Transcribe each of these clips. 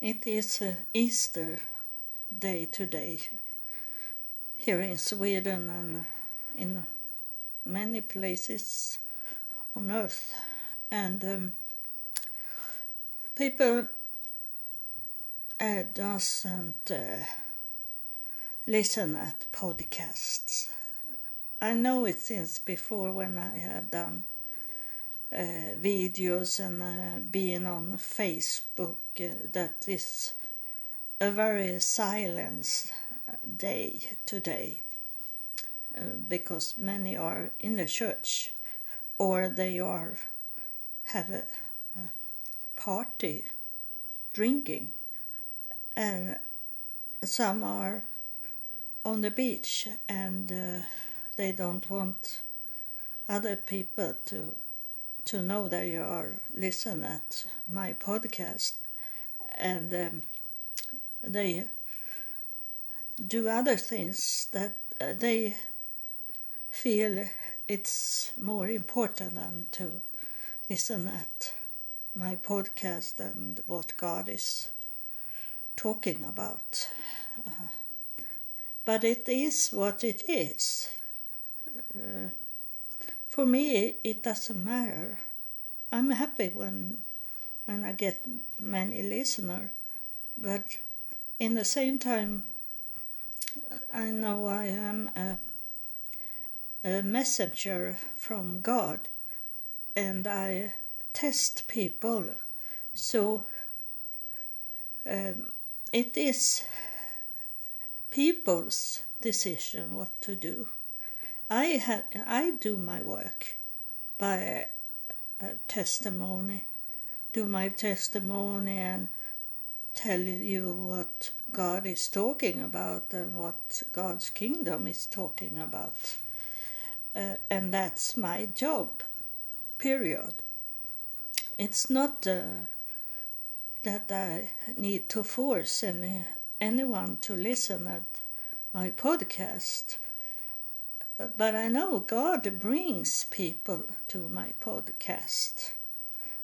It is uh, Easter day today here in Sweden and in many places on earth. And um, people uh, doesn't uh, listen at podcasts. I know it since before when I have done uh, videos and uh, being on Facebook uh, that is a very silent day today because many are in the church or they are have a, a party drinking. And some are on the beach and uh, they don't want other people to to know that you are listen at my podcast and um, they do other things that uh, they feel it's more important than to listen at my podcast and what God is talking about. Uh, but it is what it is. Uh, for me, it doesn't matter. I'm happy when when I get many listeners, but in the same time, I know I am a, a messenger from God, and I test people. So um, it is people's decision what to do. I ha- I do my work by testimony, do my testimony and tell you what God is talking about and what God's kingdom is talking about. Uh, and that's my job, period. It's not uh, that I need to force any, anyone to listen at my podcast but I know God brings people to my podcast.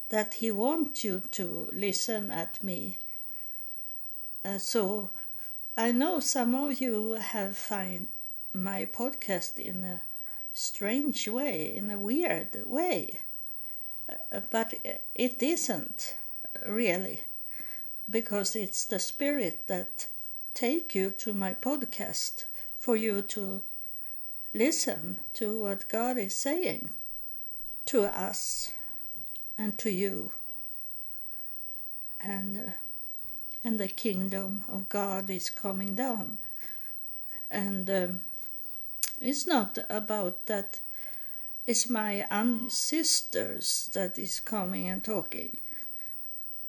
That He wants you to listen at me. Uh, so I know some of you have find my podcast in a strange way, in a weird way. Uh, but it isn't really, because it's the Spirit that take you to my podcast for you to listen to what God is saying to us and to you. And, uh, and the kingdom of God is coming down. And um, it's not about that it's my ancestors that is coming and talking.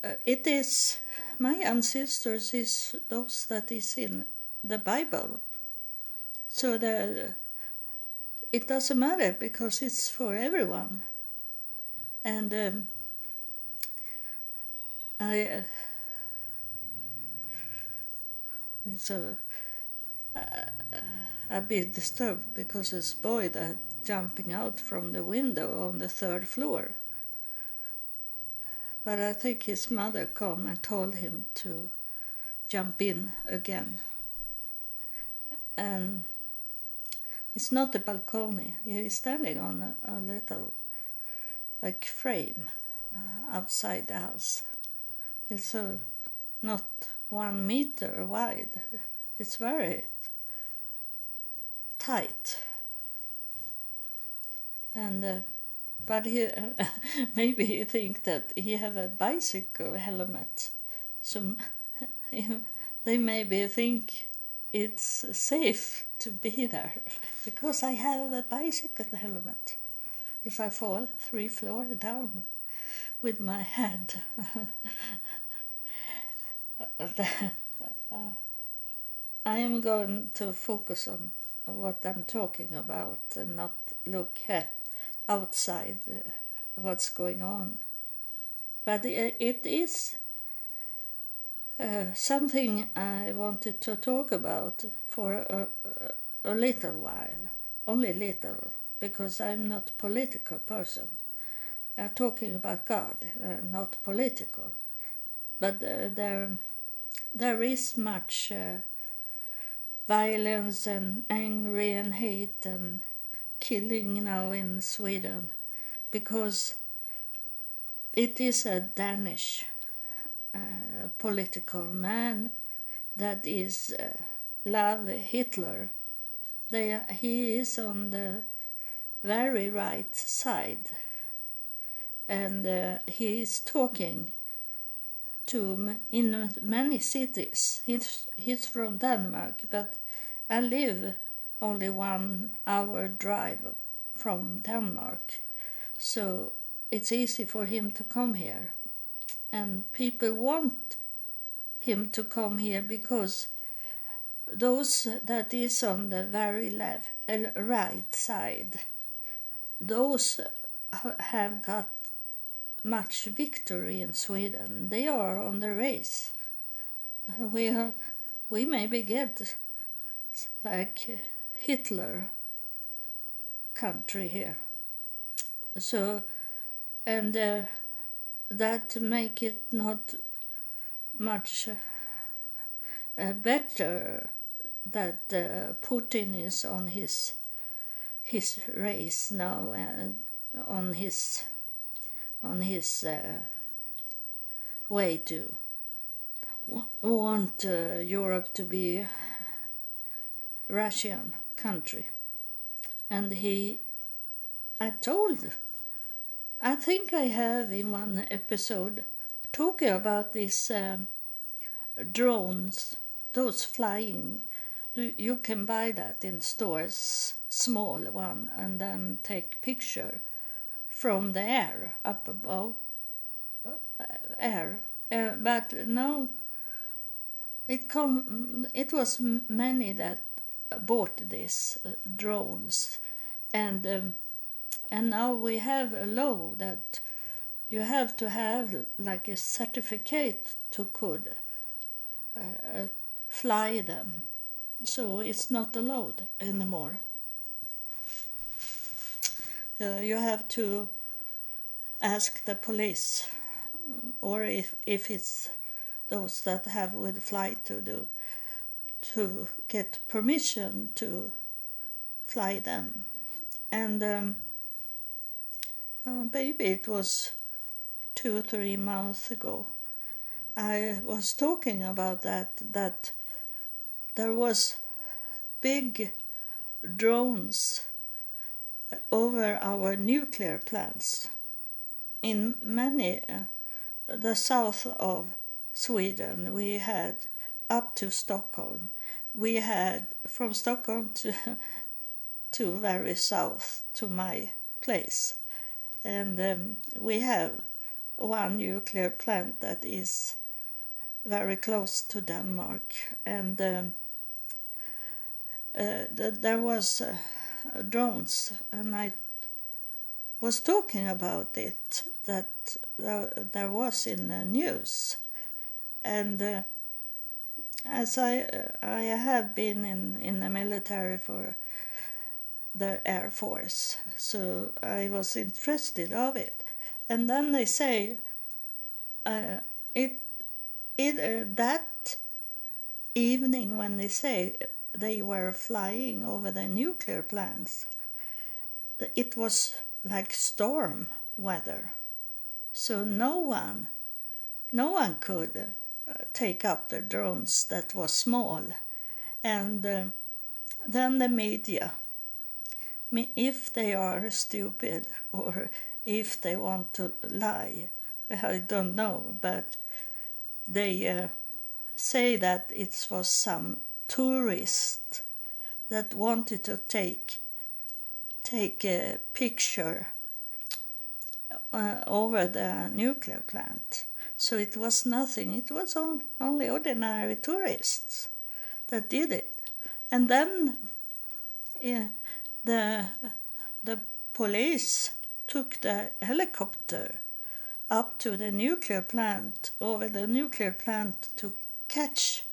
Uh, it is my ancestors is those that is in the Bible. So the it doesn't matter because it's for everyone. And um, I, uh, so uh, I've been disturbed because this boy that jumping out from the window on the third floor. But I think his mother come and told him to jump in again. And it's not a balcony. He's standing on a, a little, like frame, uh, outside the house. It's uh, not one meter wide. It's very tight. And uh, but he maybe he think that he have a bicycle helmet, so they maybe think it's safe to be there because I have a bicycle helmet. If I fall three floors down with my head, I am going to focus on what I'm talking about and not look at outside uh, what's going on. But it is uh, something I wanted to talk about for a, a, a little while, only little, because I'm not a political person. I'm talking about God, uh, not political. But uh, there, there is much uh, violence and angry and hate and killing now in Sweden because it is a Danish uh, political man that is uh, love Hitler. They, he is on the very right side and uh, he is talking to in many cities. He's, he's from Denmark, but I live only one hour drive from Denmark, so it's easy for him to come here. And people want him to come here because those that is on the very left, uh, right side, those have got much victory in Sweden. They are on the race. We are, we maybe get like Hitler country here. So, and uh, that make it not much uh, better that uh, Putin is on his his race now and on his on his uh, way to want uh, Europe to be Russian country. And he, I told, I think I have in one episode talking about these um, drones, those flying. You can buy that in stores, small one, and then take picture from the air up above uh, air uh, but now it come it was many that bought these uh, drones and um, and now we have a law that you have to have like a certificate to could uh, uh fly them so it's not allowed anymore uh, you have to ask the police, or if, if it's those that have with flight to do, to get permission to fly them. And um, maybe it was two or three months ago. I was talking about that that there was big drones over our nuclear plants in many uh, the south of Sweden. We had up to Stockholm. We had from Stockholm to to very south to my place and um, we have one nuclear plant that is very close to Denmark. And um, uh, th- there was uh, drones, and I was talking about it that there was in the news, and uh, as I uh, I have been in in the military for the air force, so I was interested of it, and then they say uh, it it uh, that evening when they say they were flying over the nuclear plants, it was like storm weather. So no one, no one could uh, take up the drones that was small, and uh, then the media, if they are stupid or if they want to lie, I don't know, but they uh, say that it was some tourist that wanted to take take a picture uh, over the nuclear plant. So it was nothing. It was on, only ordinary tourists that did it. And then yeah, the the police took the helicopter up to the nuclear plant over the nuclear plant to catch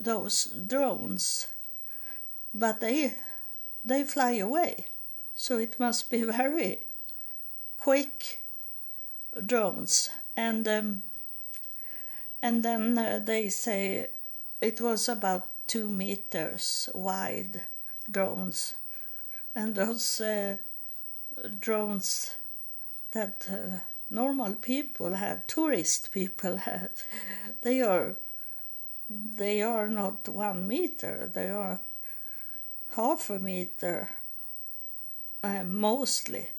those drones, but they they fly away. So it must be very quick drones, and um, and then uh, they say it was about two meters wide drones, and those uh, drones that uh, normal people have, tourist people have, they are they are not one meter. They are half a meter, uh, mostly.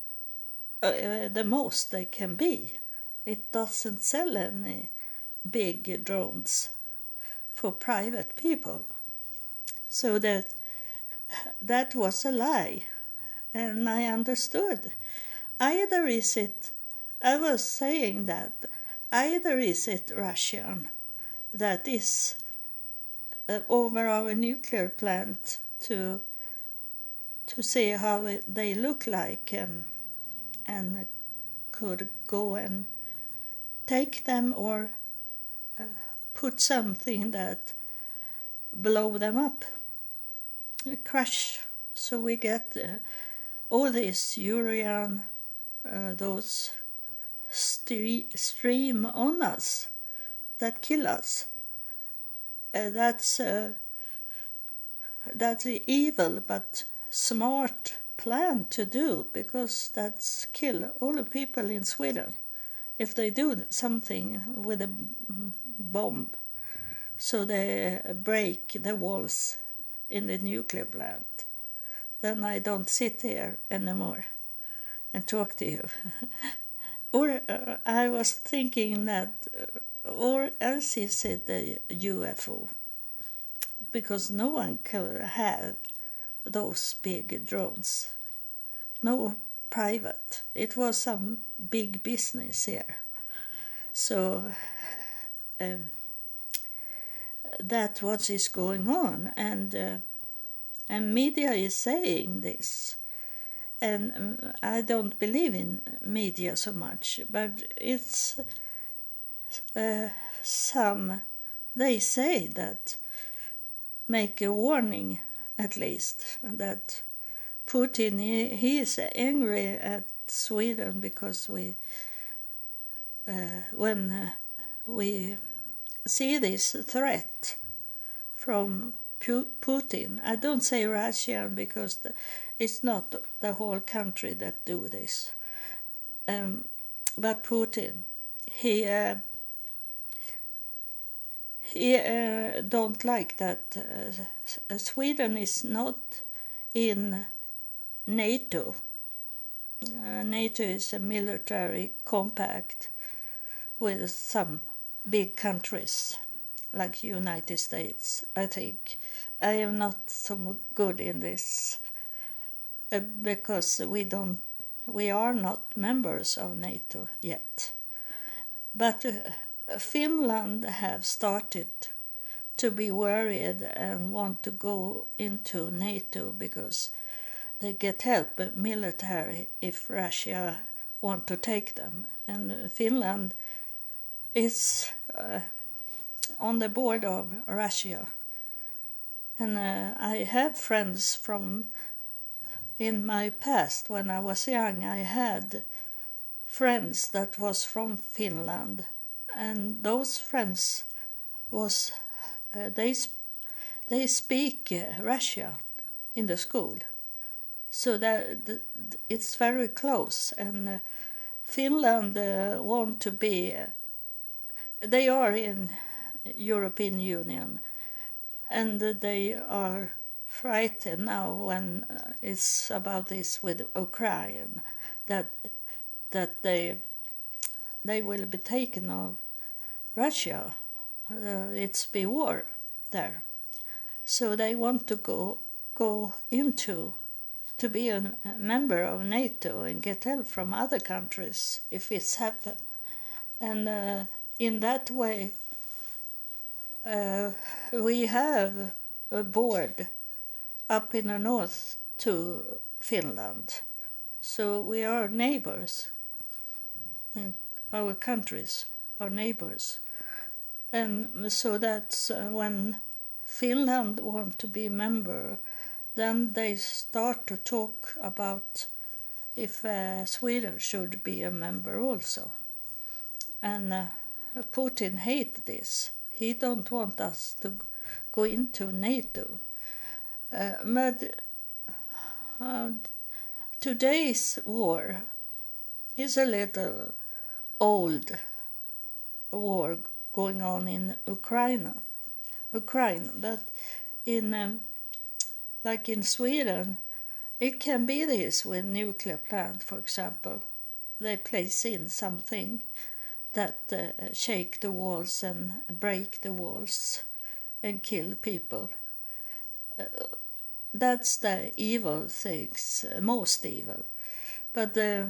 Uh, the most they can be. It doesn't sell any big drones for private people. So that that was a lie, and I understood. Either is it, I was saying that, either is it Russian that is uh, over our nuclear plant to to see how it, they look like and and could go and take them or uh, put something that blow them up crash so we get uh, all this urian uh, those stre- stream on us that kill us. Uh, that's that's evil but smart plan to do because that's kill all the people in Sweden if they do something with a bomb so they break the walls in the nuclear plant then I don't sit here anymore and talk to you or uh, I was thinking that uh, or else is it a UFO because no one can have those big drones. No private. It was some big business here. So um, that what is going on, and uh, and media is saying this, and um, I don't believe in media so much, but it's uh, some they say that make a warning at least that Putin he, he is angry at Sweden because we uh, when uh, we see this threat from Putin. I don't say Russian because it's not the whole country that do this. Um, but Putin, he uh, he uh, don't like that uh, Sweden is not in NATO. Uh, NATO is a military compact with some big countries like United States. I think I am not so good in this uh, because we don't we are not members of NATO yet. But uh, Finland have started to be worried and want to go into NATO because they get help military if Russia want to take them. And Finland is uh, on the board of Russia. And uh, I have friends from in my past when I was young I had friends that was from Finland and those friends was uh, they they speak uh, Russian in the school, so that, that it's very close. And uh, Finland uh, want to be. They are in European Union, and they are frightened now when uh, it's about this with Ukraine that that they they will be taken of Russia. Uh, it's be war there, so they want to go go into to be a member of NATO and get help from other countries if it's happened, and uh, in that way uh, we have a board up in the north to Finland, so we are neighbors our countries, our neighbors. And so that's uh, when Finland want to be a member, then they start to talk about if uh, Sweden should be a member also. And uh, Putin hate this. He don't want us to go into NATO. Uh, but uh, today's war is a little old war going on in Ukraine. Ukraine, but in um, like in Sweden, it can be this with nuclear plant, for example. They place in something that uh, shake the walls and break the walls and kill people. Uh, that's the evil things, uh, most evil. But uh,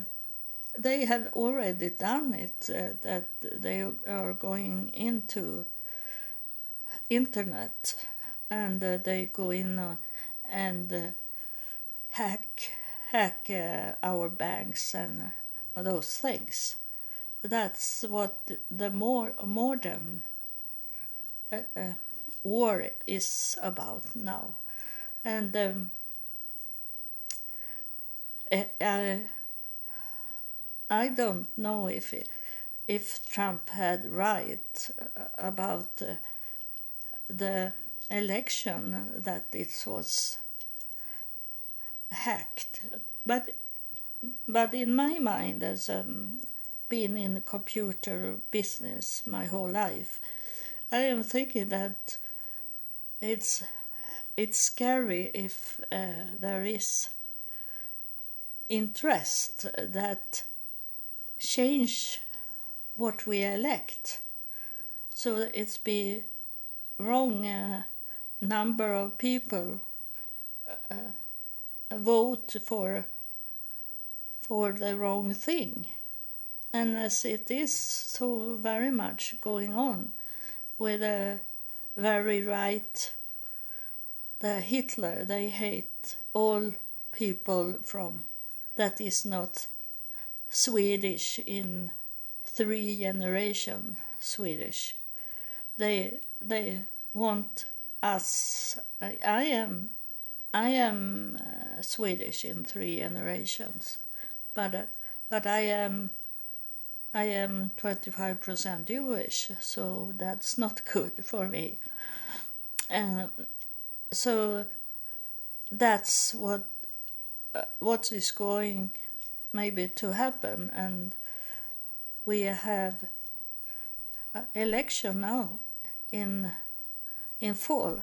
they have already done it, uh, that they are going into internet and uh, they go in uh, and hack hack our banks and those things. That's what the more modern war is about now. And um, I, I don't know if it, if Trump had right uh, about uh, the election that it was hacked, but but in my mind, as um, been in the computer business my whole life, I am thinking that it's it's scary if uh, there is interest that change what we elect. So it's be wrong uh, number of people uh, uh vote for for the wrong thing and as it is so very much going on with a very right the Hitler, they hate all people from that is not Swedish in three generation Swedish. They they want us. I, I am I am uh, Swedish in three generations, but uh, but I am I am twenty five percent Jewish, so that's not good for me. And so that's what uh, what is going maybe to happen and we have election now in in fall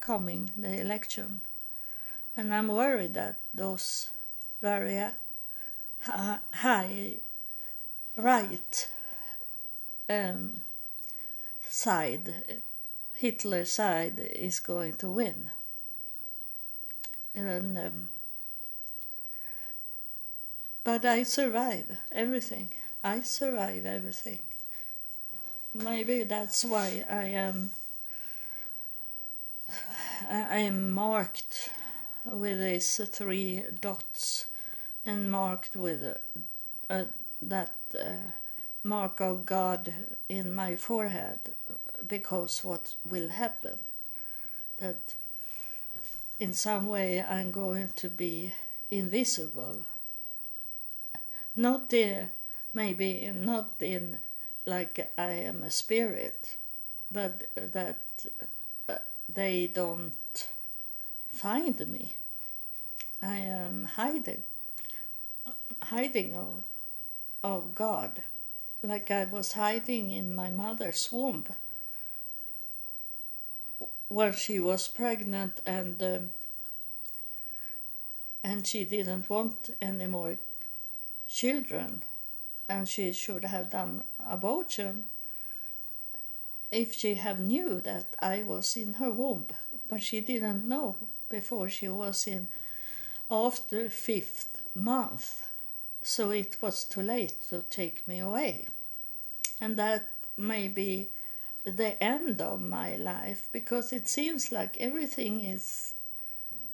coming the election and i'm worried that those very uh, high right um, side Hitler's side is going to win. And um, but I survive everything. I survive everything. Maybe that's why I am. I am marked with these three dots, and marked with uh, uh, that uh, mark of God in my forehead because what will happen that in some way I'm going to be invisible. Not in, maybe not in like I am a spirit, but that uh, they don't find me. I am hiding, hiding of, of God, like I was hiding in my mother's womb when she was pregnant and um, and she didn't want any more children and she should have done abortion if she have knew that I was in her womb. But she didn't know before she was in after fifth month so it was too late to take me away. And that may be the end of my life because it seems like everything is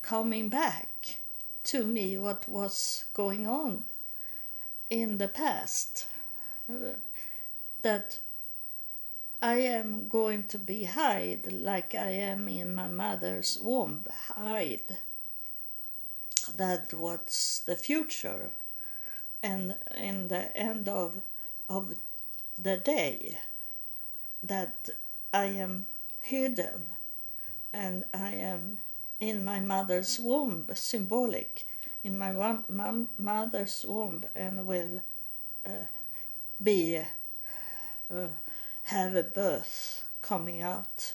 coming back to me what was going on in the past uh, that I am going to be hide like I am in my mother's womb hide. That was the future and in the end of of the day that I am hidden and I am in my mother's womb, symbolic, in my mother's womb, and will uh, be uh, have a birth coming out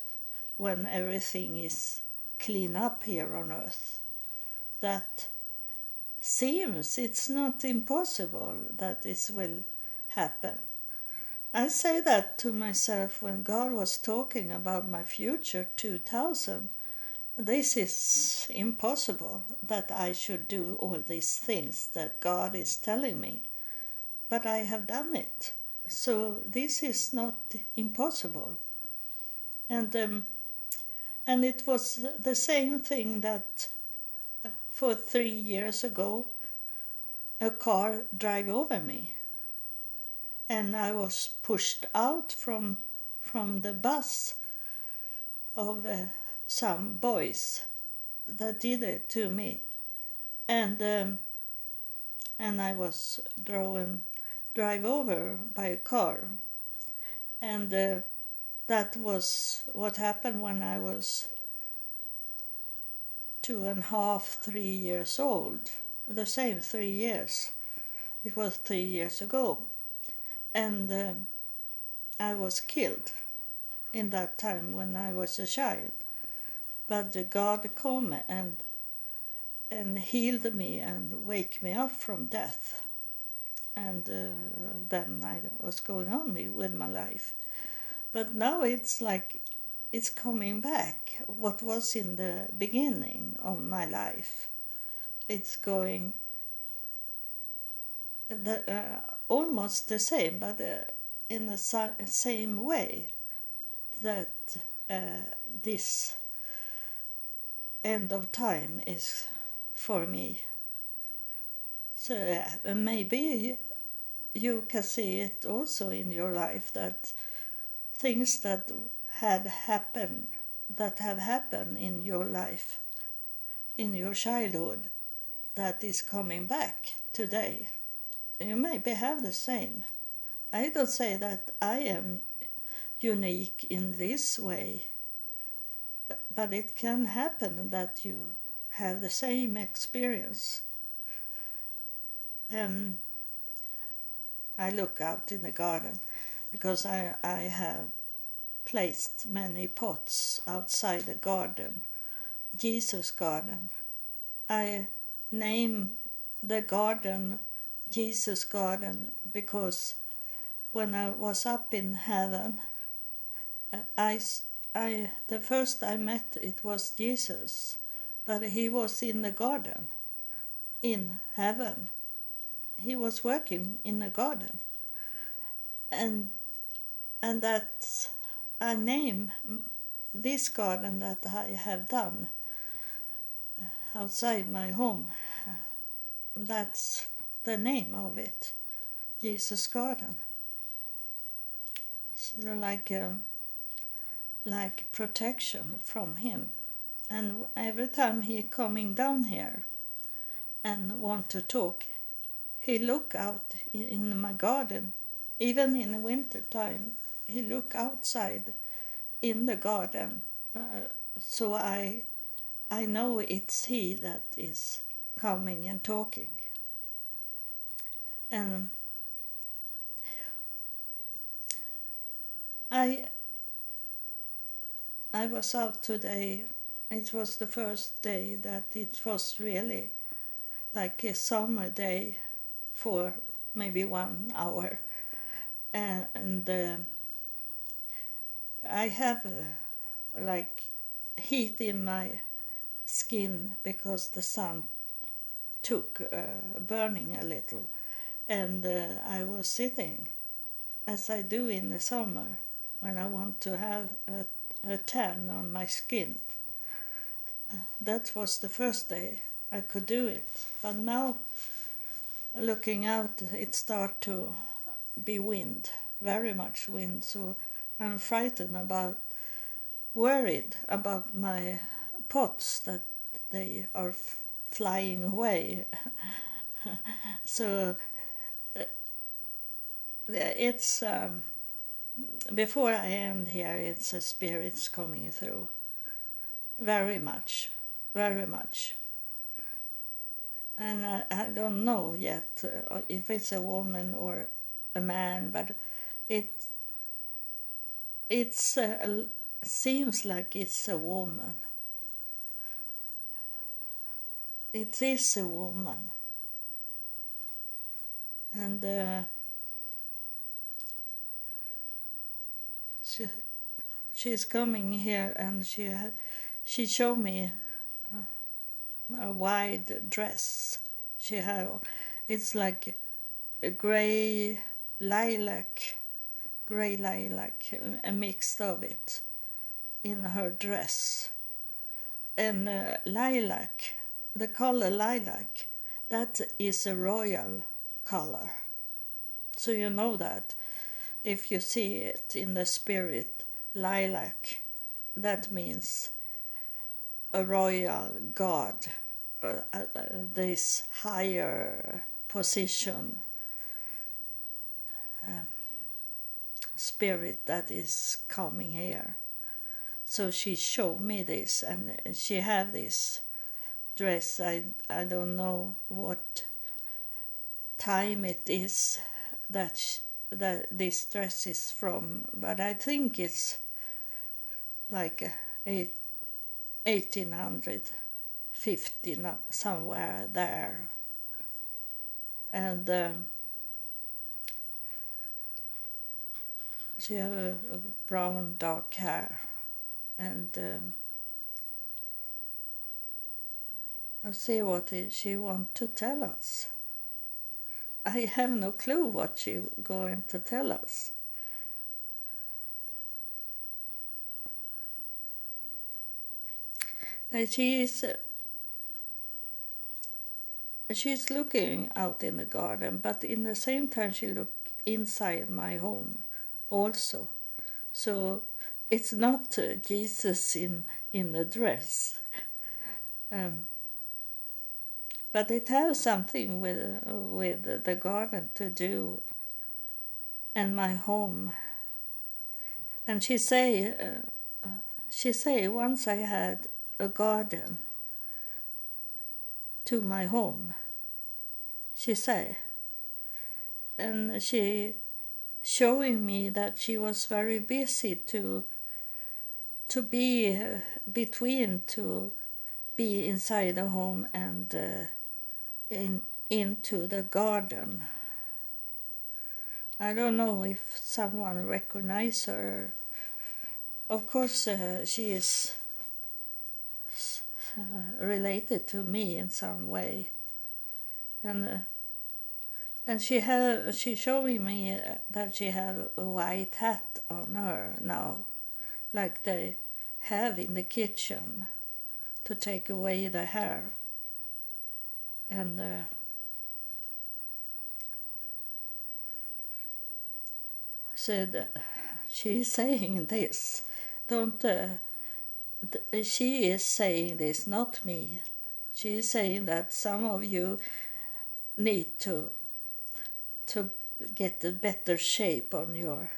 when everything is clean up here on earth. That seems it's not impossible that this will happen. I say that to myself when God was talking about my future 2000. This is impossible that I should do all these things that God is telling me. But I have done it. So this is not impossible. And um, and it was the same thing that for three years ago a car drove over me. And I was pushed out from from the bus of uh, some boys that did it to me, and um, and I was driven drive over by a car, and uh, that was what happened when I was two and a half, three years old. The same three years. It was three years ago and uh, I was killed in that time when I was a child. But the God came and and healed me and wake me up from death. And uh, then I was going on with my life. But now it's like it's coming back. What was in the beginning of my life, it's going the, uh, almost the same, but uh, in the same way that uh, this end of time is for me. So uh, maybe you can see it also in your life that things that had happened, that have happened in your life, in your childhood, that is coming back today you maybe have the same. I don't say that I am unique in this way, but it can happen that you have the same experience. Um, I look out in the garden because I, I have placed many pots outside the garden, Jesus garden. I name the garden Jesus garden because when I was up in heaven, I, I, the first I met it was Jesus, but he was in the garden, in heaven. He was working in the garden, and and that I name this garden that I have done uh, outside my home. That's the name of it, Jesus Garden. So like um, like protection from him. And every time he coming down here and want to talk, he look out in my garden, even in the winter time. He look outside in the garden, uh, so I I know it's he that is coming and talking. Um, I I was out today. It was the first day that it was really like a summer day for maybe one hour, and, and uh, I have uh, like heat in my skin because the sun took uh, burning a little and uh, I was sitting, as I do in the summer, when I want to have a, a tan on my skin. That was the first day I could do it. But now, looking out, it start to be wind, very much wind. So I'm frightened about, worried about my pots that they are flying away. so it's um, before I end here. It's a spirits coming through, very much, very much. And I, I don't know yet uh, if it's a woman or a man, but it it's uh, seems like it's a woman. It is a woman, and uh, she she's coming here, and she she showed me a wide dress she had. It's like a gray lilac, gray lilac, a mix of it in her dress. And uh, lilac, the color lilac, that is a royal color. So you know that if you see it in the spirit, lilac, that means a royal god, uh, uh, this higher position um, spirit that is coming here. So she showed me this, and she have this dress. I I don't know what time it is that sh- that this dress is from, but I think it's like eight, 1850 somewhere there and um, she have a, a, brown dark hair and um, I'll see what she want to tell us. I have no clue what she going to tell us. And she's looking out in the garden, but in the same time she look inside my home also. So it's not uh, Jesus in in a dress. Um, but it has something with with the garden to do and my home and she say uh, she say once i had a garden to my home she say and she showing me that she was very busy to to be uh, between to be inside the home and uh, in into the garden. I don't know if someone recognize her. Of course, uh, she is related to me in some way, and uh, and she had she showing me that she have a white hat on her now, like they have in the kitchen, to take away the hair. And uh, said she's saying this. Don't uh, th- she is saying this not me. She is saying that some of you need to to get a better shape on your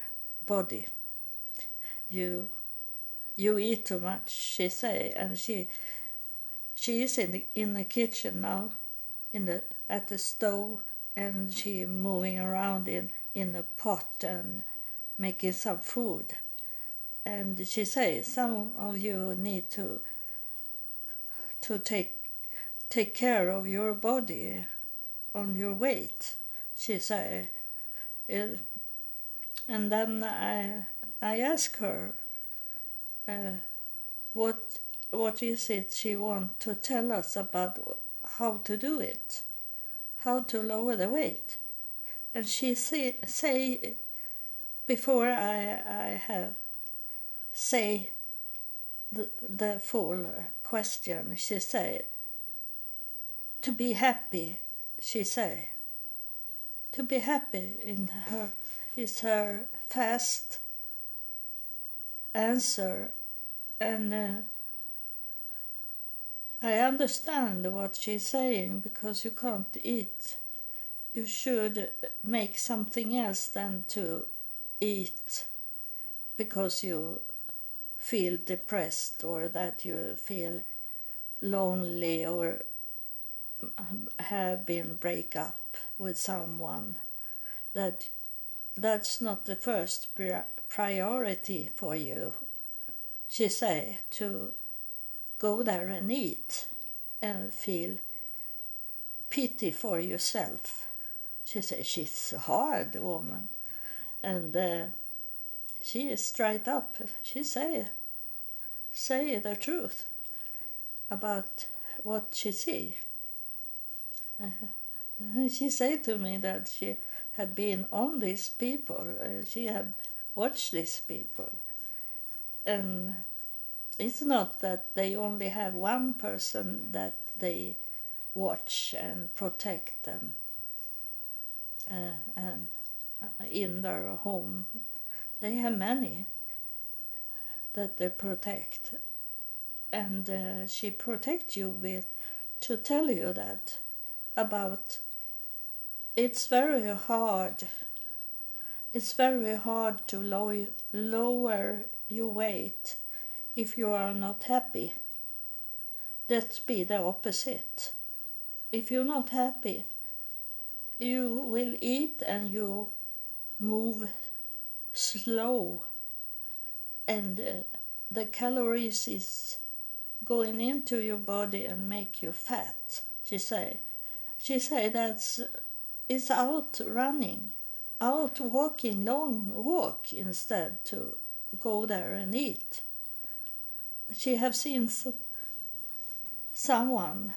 body. You you eat too much she say and she she is in the in the kitchen now in the at the stove and she moving around in in a pot and making some food. And she says some of you need to to take take care of your body on your weight she say and then i i ask her uh, what what is it she want to tell us about how to do it, how to lower the weight. And she say, say before I, I have say the, the full question, she said, to be happy, she say. To be happy in her is her fast answer and uh, I understand what she's saying because you can't eat. You should make something else than to eat because you feel depressed or that you feel lonely or have been break up with someone that that's not the first priority for you she say to go there and eat and feel pity for yourself. She said she's a hard woman. And uh, she is straight up. She say say the truth about what she see. Uh, she said to me that she had been on these people uh, she had watched these people. And it's not that they only have one person that they watch and protect them uh, and uh, in their home. They have many that they protect. And uh, she protect you with to tell you that about it's very hard. It's very hard to low, lower your weight if you are not happy. Let's be the opposite. If you're not happy you will eat and you move slow. And uh, the calories is going into your body and make you fat she say. She say that's is out running. Out walking long walk instead to go there and eat. She have seen someone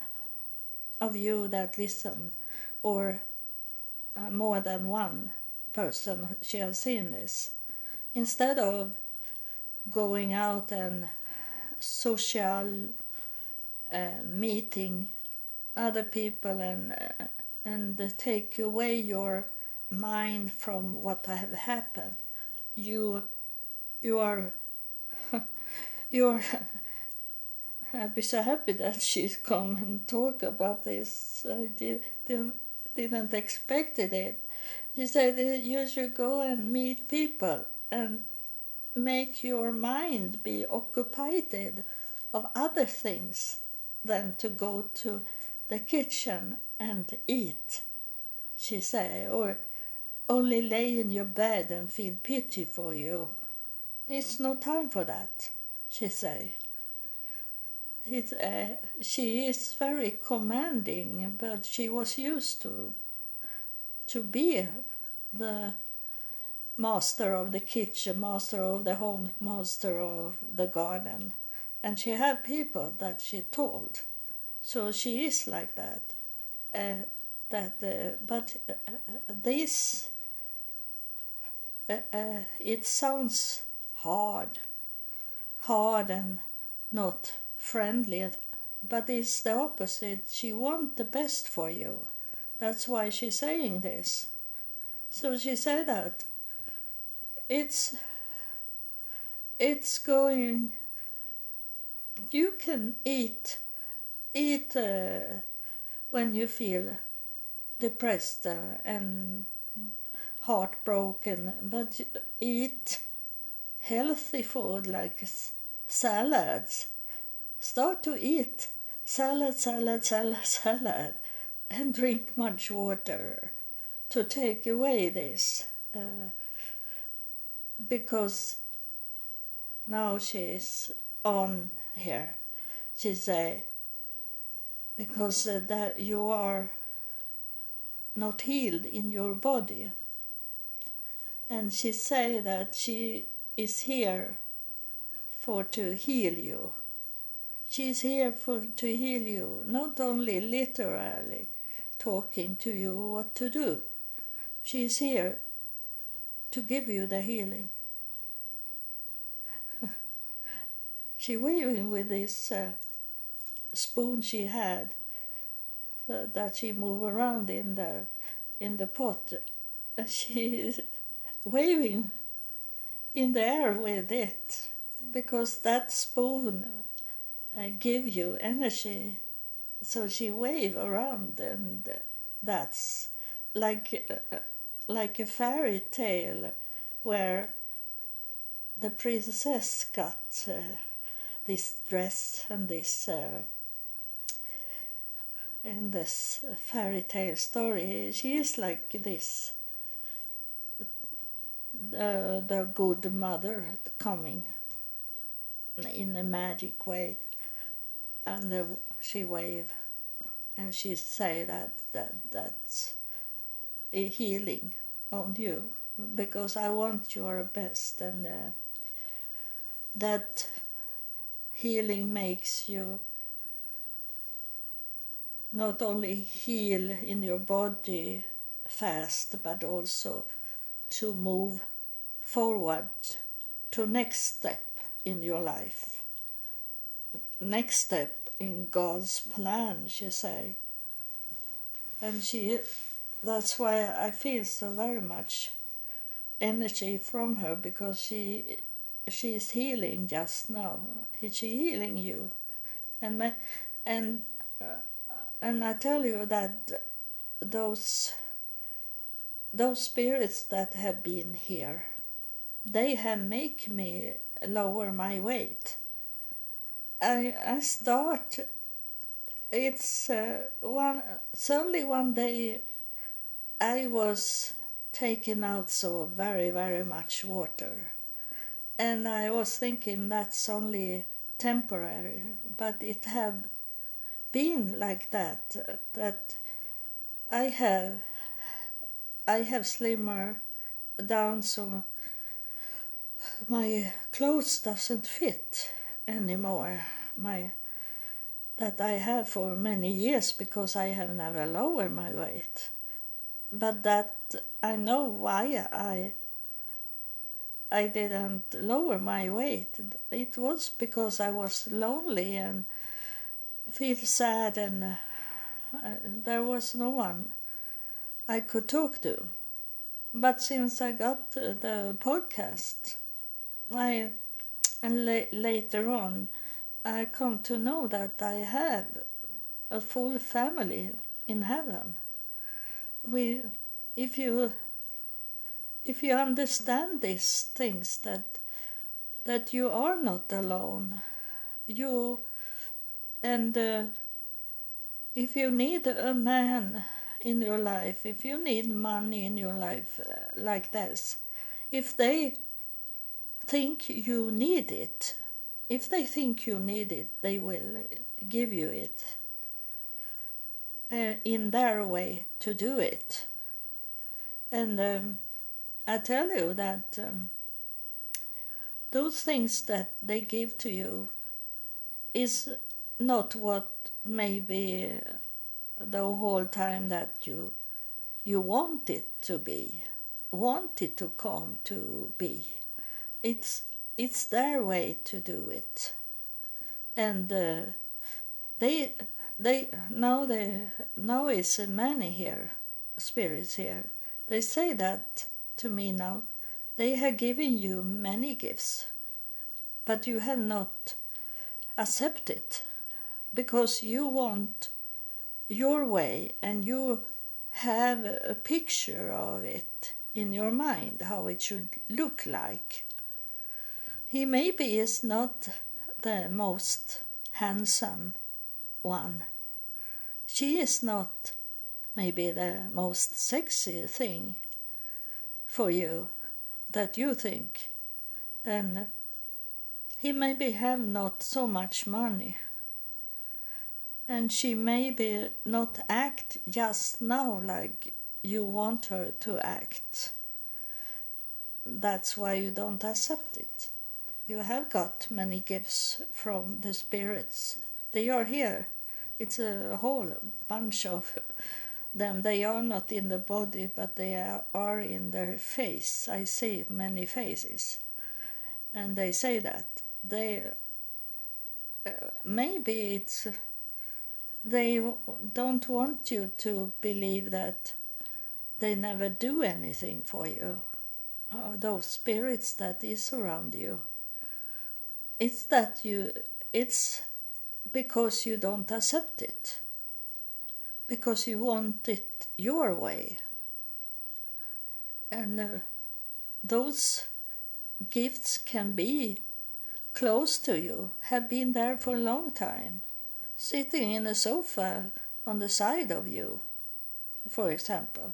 of you that listen or uh, more than one person she has seen this. Instead of going out and social uh, meeting other people and uh, and take away your mind from what have happened you you are you're I'd be so happy that she's come and talk about this. I did, didn't, didn't expect it. She said you should go and meet people and make your mind be occupied of other things than to go to the kitchen and eat, she said, or only lay in your bed and feel pity for you. It's no time for that, she said. It, uh, she is very commanding, but she was used to to be the master of the kitchen, master of the home, master of the garden. And she had people that she told. So she is like that. Uh, that uh, but uh, this it sounds hard. Hard and not friendly but it's the opposite. She wants the best for you. That's why she's saying this. So she said that it's it's going you can eat eat uh, when you feel depressed and heartbroken but eat healthy food like salads start to eat salad salad salad salad and drink much water to take away this uh, because now she's on here. She say because uh, that you are not healed in your body. And she say that she is here for to heal you. She is here for to heal you, not only literally talking to you what to do. She is here to give you the healing. she waving with this uh, spoon she had uh, that she moved around in the in the pot. She waving in the air with it because that spoon uh, give you energy. So she wave around and that's like uh, like a fairy tale where the princess got uh, this dress and this uh, in this fairy tale story she is like this the good mother coming in a magic way. And uh, she wave and she say that that that's a healing on you because I want your best and uh, that healing makes you not only heal in your body fast but also to move forward to next step in your life. Next step in god's plan she say. And she that's why i feel so very much energy from her because she she's healing just now. She's healing you. And my, and uh, and i tell you that those those spirits that have been here they have make me lower my weight. I i start it's uh, one suddenly one day i was taking out so very very much water. And i was thinking that's only temporary but it have been like that that i have i have slimmer down so my clothes doesn't fit anymore. My that i have for many years because i have never lowered my weight. But that i know why i i didn't lower my weight. It was because i was lonely and feel sad and uh, there was no one i could talk to. But since i got the podcast i and la- later on i come to know that i have a full family in heaven. We if you if you understand these things that that you are not alone you and uh, if you need a man in your life if you need money in your life uh, like this if they think you need it if they think you need it they will give you it uh, in their way to do it. And um, i tell you that um, those things that they give to you is not what maybe the whole time that you you want it to be want it to come to be. It's it's their way to do it. And uh, they they now they now is many here spirits here. They say that to me now they have given you many gifts but you have not accepted because you want your way and you have a picture of it in your mind how it should look like he maybe is not the most handsome one. She is not maybe the most sexy thing for you that you think. And he maybe have not so much money. And she maybe not act just now like you want her to act. That's why you don't accept it you have got many gifts from the spirits. They are here. It's a whole bunch of them. They are not in the body, but they are in their face. I see many faces. And they say that. They. Uh, maybe it's. They don't want you to believe that they never do anything for you. Uh, those spirits that is around you. It's that you it's because you don't accept it. Because you want it your way. And uh, those gifts can be close to you, have been there for a long time, sitting in a sofa on the side of you, for example.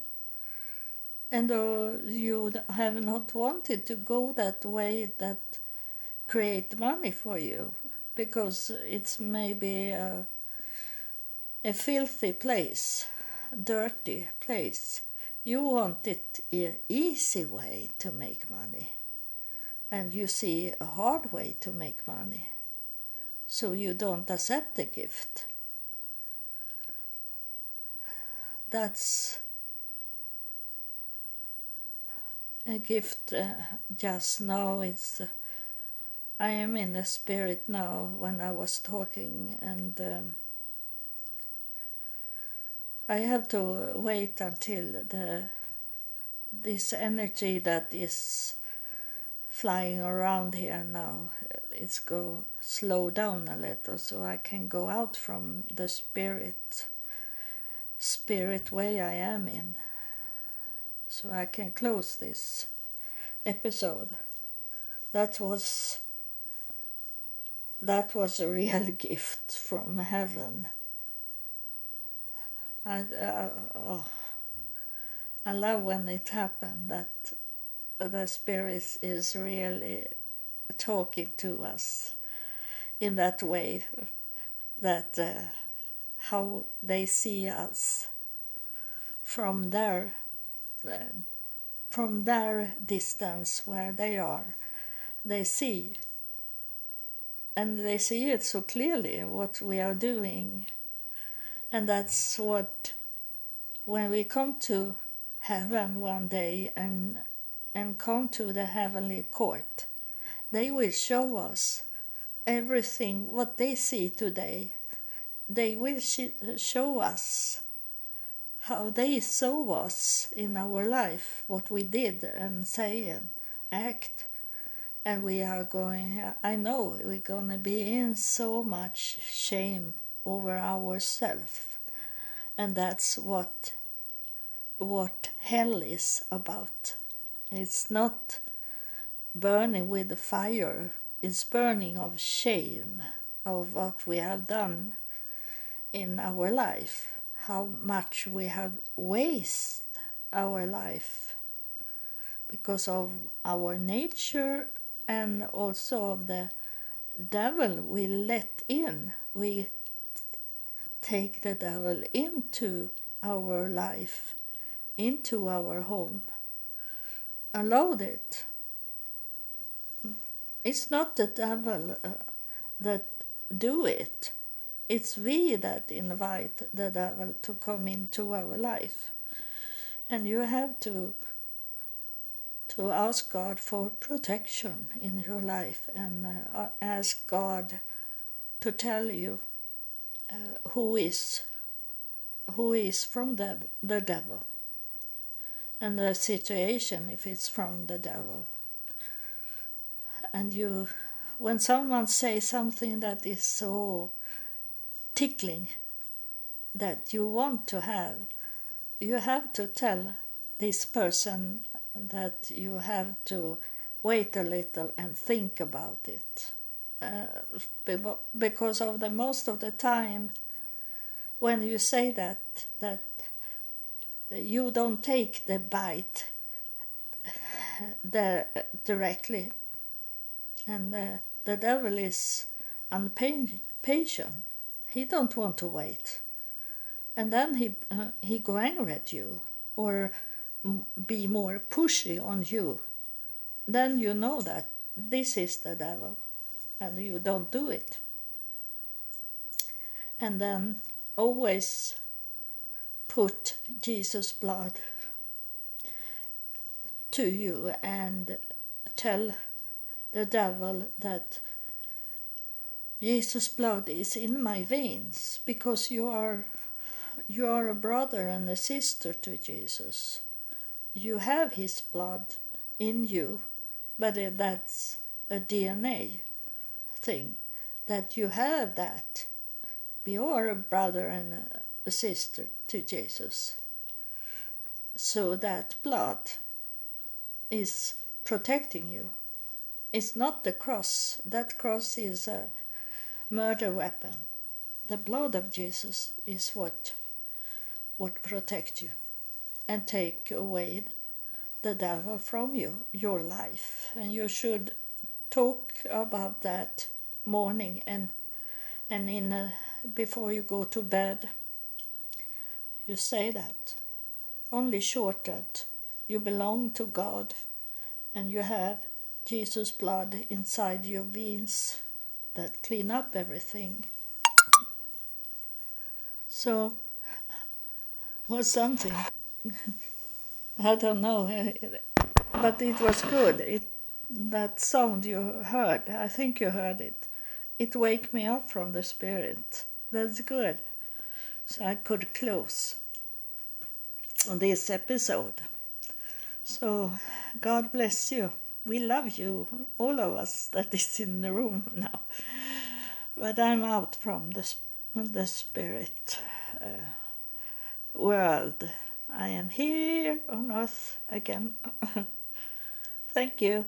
And uh, you have not wanted to go that way that create money for you because it's maybe a, a filthy place, dirty place. You want it an easy way to make money and you see a hard way to make money. So you don't accept the gift. That's a gift uh, just now. It's uh, I am in the spirit now when I was talking, and um, I have to wait until the this energy that is flying around here now it's go slow down a little so i can go out from the spirit spirit way i am in. So i can close this episode. That was that was a real gift from heaven. I, uh, oh, I love when it happened that the Spirit is really talking to us in that way that uh, how they see us from their uh, from their distance where they are. They see. And they see it so clearly what we are doing. And that's what when we come to heaven one day and and come to the heavenly court. They will show us everything what they see today. They will show us how they saw us in our life, what we did and say and act. And we are going, I know we're going to be in so much shame over ourselves. And that's what what hell is about. It's not burning with the fire, it's burning of shame of what we have done in our life, how much we have wasted our life because of our nature and also of the devil we let in. We take the devil into our life, into our home allowed it. It's not the devil uh, that do it. It's we that invite the devil to come into our life. And you have to to ask God for protection in your life and uh, ask God to tell you uh, who is who is from the, the devil and the situation if it's from the devil. And you, when someone says something that is so tickling that you want to have, you have to tell this person that you have to wait a little and think about it. Uh, because of the most of the time when you say that that you don't take the bite the, directly. And uh, the devil is impatient. He don't want to wait. And then he, uh, he go angry at you or be more pushy on you. Then you know that this is the devil and you don't do it. And then always put Jesus' blood to you and tell the devil that Jesus' blood is in my veins because you are you are a brother and a sister to Jesus. You have his blood in you, but that's a DNA thing that you have that. You are a brother and a sister to Jesus. So that blood is protecting you It's not the cross. That cross is a murder weapon. The blood of Jesus is what what protect you and take away the devil from you, your life. And you should talk about that morning and and in a, before you go to bed. You say that only short that you belong to God and you have Jesus' blood inside your veins that clean up everything. So was something. I don't know, but it was good. It that sound you heard, I think you heard it. It wake me up from the spirit. That's good. So I could close on this episode. So God bless you. We love you, all of us that is in the room now. But I'm out from the the spirit. Uh, world. I am here on earth again. Thank you.